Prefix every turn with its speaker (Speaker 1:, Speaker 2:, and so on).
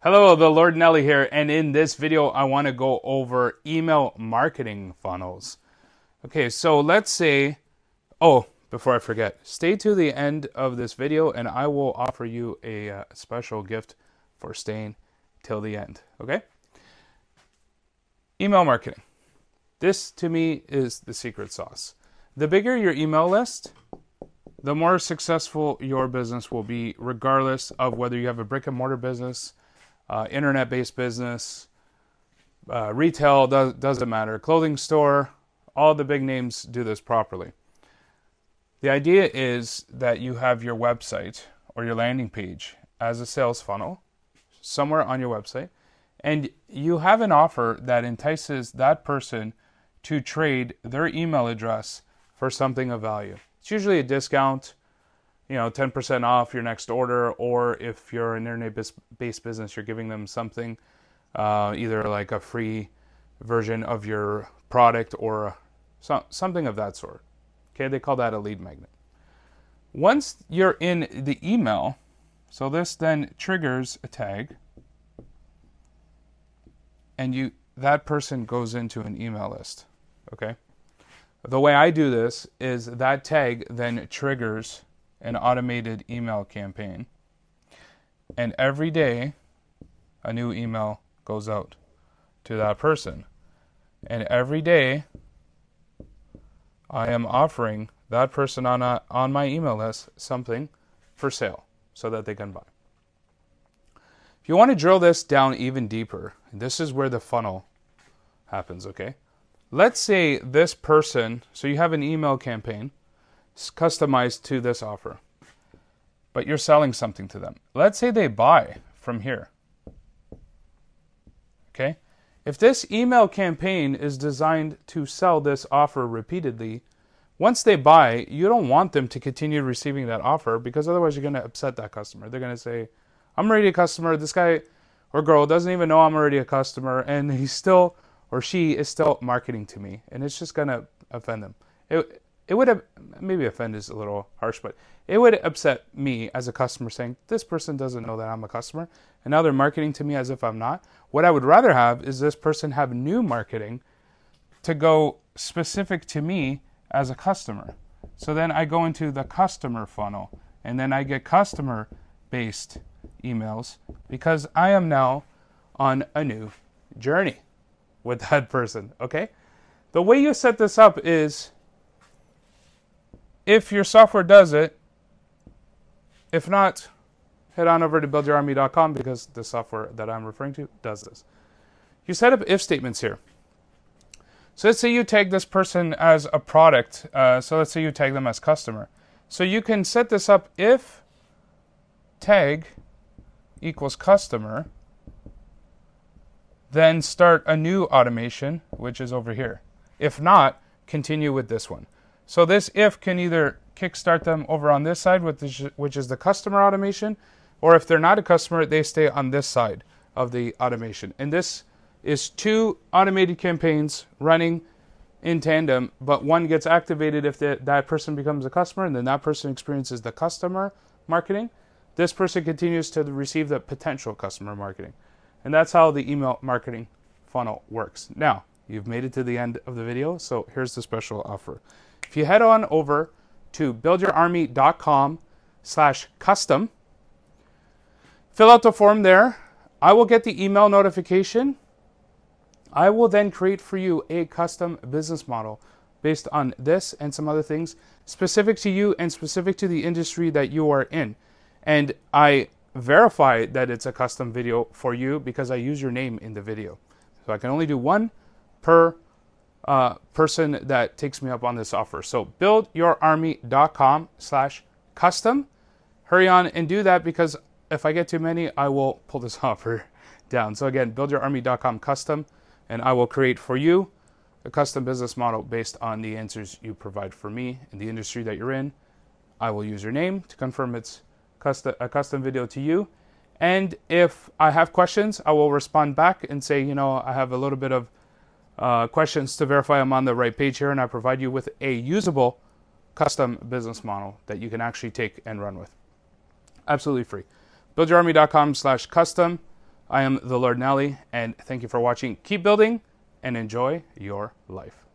Speaker 1: Hello, the Lord Nelly here, and in this video, I want to go over email marketing funnels. Okay, so let's say, oh, before I forget, stay to the end of this video, and I will offer you a uh, special gift for staying till the end. Okay? Email marketing. This to me is the secret sauce. The bigger your email list, the more successful your business will be, regardless of whether you have a brick and mortar business uh, internet based business, uh, retail, does, doesn't matter, clothing store, all the big names do this properly. The idea is that you have your website or your landing page as a sales funnel somewhere on your website, and you have an offer that entices that person to trade their email address for something of value. It's usually a discount you know 10% off your next order or if you're an internet based business you're giving them something uh, either like a free version of your product or so, something of that sort. Okay they call that a lead magnet. Once you're in the email so this then triggers a tag and you that person goes into an email list. Okay? The way i do this is that tag then triggers an automated email campaign. And every day, a new email goes out to that person. And every day, I am offering that person on, a, on my email list something for sale so that they can buy. If you want to drill this down even deeper, this is where the funnel happens, okay? Let's say this person, so you have an email campaign, customized to this offer. But you're selling something to them. Let's say they buy from here. Okay? If this email campaign is designed to sell this offer repeatedly, once they buy, you don't want them to continue receiving that offer because otherwise you're going to upset that customer. They're going to say, I'm already a customer. This guy or girl doesn't even know I'm already a customer, and he's still or she is still marketing to me, and it's just going to offend them. It, it would have maybe offend is a little harsh, but it would upset me as a customer saying this person doesn't know that I'm a customer, and now they're marketing to me as if I'm not. What I would rather have is this person have new marketing to go specific to me as a customer. So then I go into the customer funnel, and then I get customer based emails because I am now on a new journey with that person. Okay? The way you set this up is if your software does it. If not, head on over to buildyourarmy.com because the software that I'm referring to does this. You set up if statements here. So let's say you tag this person as a product. Uh, so let's say you tag them as customer. So you can set this up if tag equals customer, then start a new automation, which is over here. If not, continue with this one. So this if can either kickstart them over on this side, which is the customer automation, or if they're not a customer, they stay on this side of the automation. And this is two automated campaigns running in tandem, but one gets activated if the, that person becomes a customer, and then that person experiences the customer marketing. This person continues to receive the potential customer marketing. And that's how the email marketing funnel works. Now, you've made it to the end of the video, so here's the special offer. If you head on over to buildyourarmy.com slash custom, fill out the form there. I will get the email notification. I will then create for you a custom business model based on this and some other things specific to you and specific to the industry that you are in. And I verify that it's a custom video for you because I use your name in the video. So I can only do one per uh, person that takes me up on this offer. So buildyourarmy.com slash custom. Hurry on and do that because if I get too many, I will pull this offer down. So again, buildyourarmy.com custom, and I will create for you a custom business model based on the answers you provide for me in the industry that you're in. I will use your name to confirm it's custom, a custom video to you. And if I have questions, I will respond back and say, you know, I have a little bit of uh, questions to verify I'm on the right page here, and I provide you with a usable custom business model that you can actually take and run with. Absolutely free. BuildYourArmy.com slash custom. I am the Lord Nelly, and thank you for watching. Keep building and enjoy your life.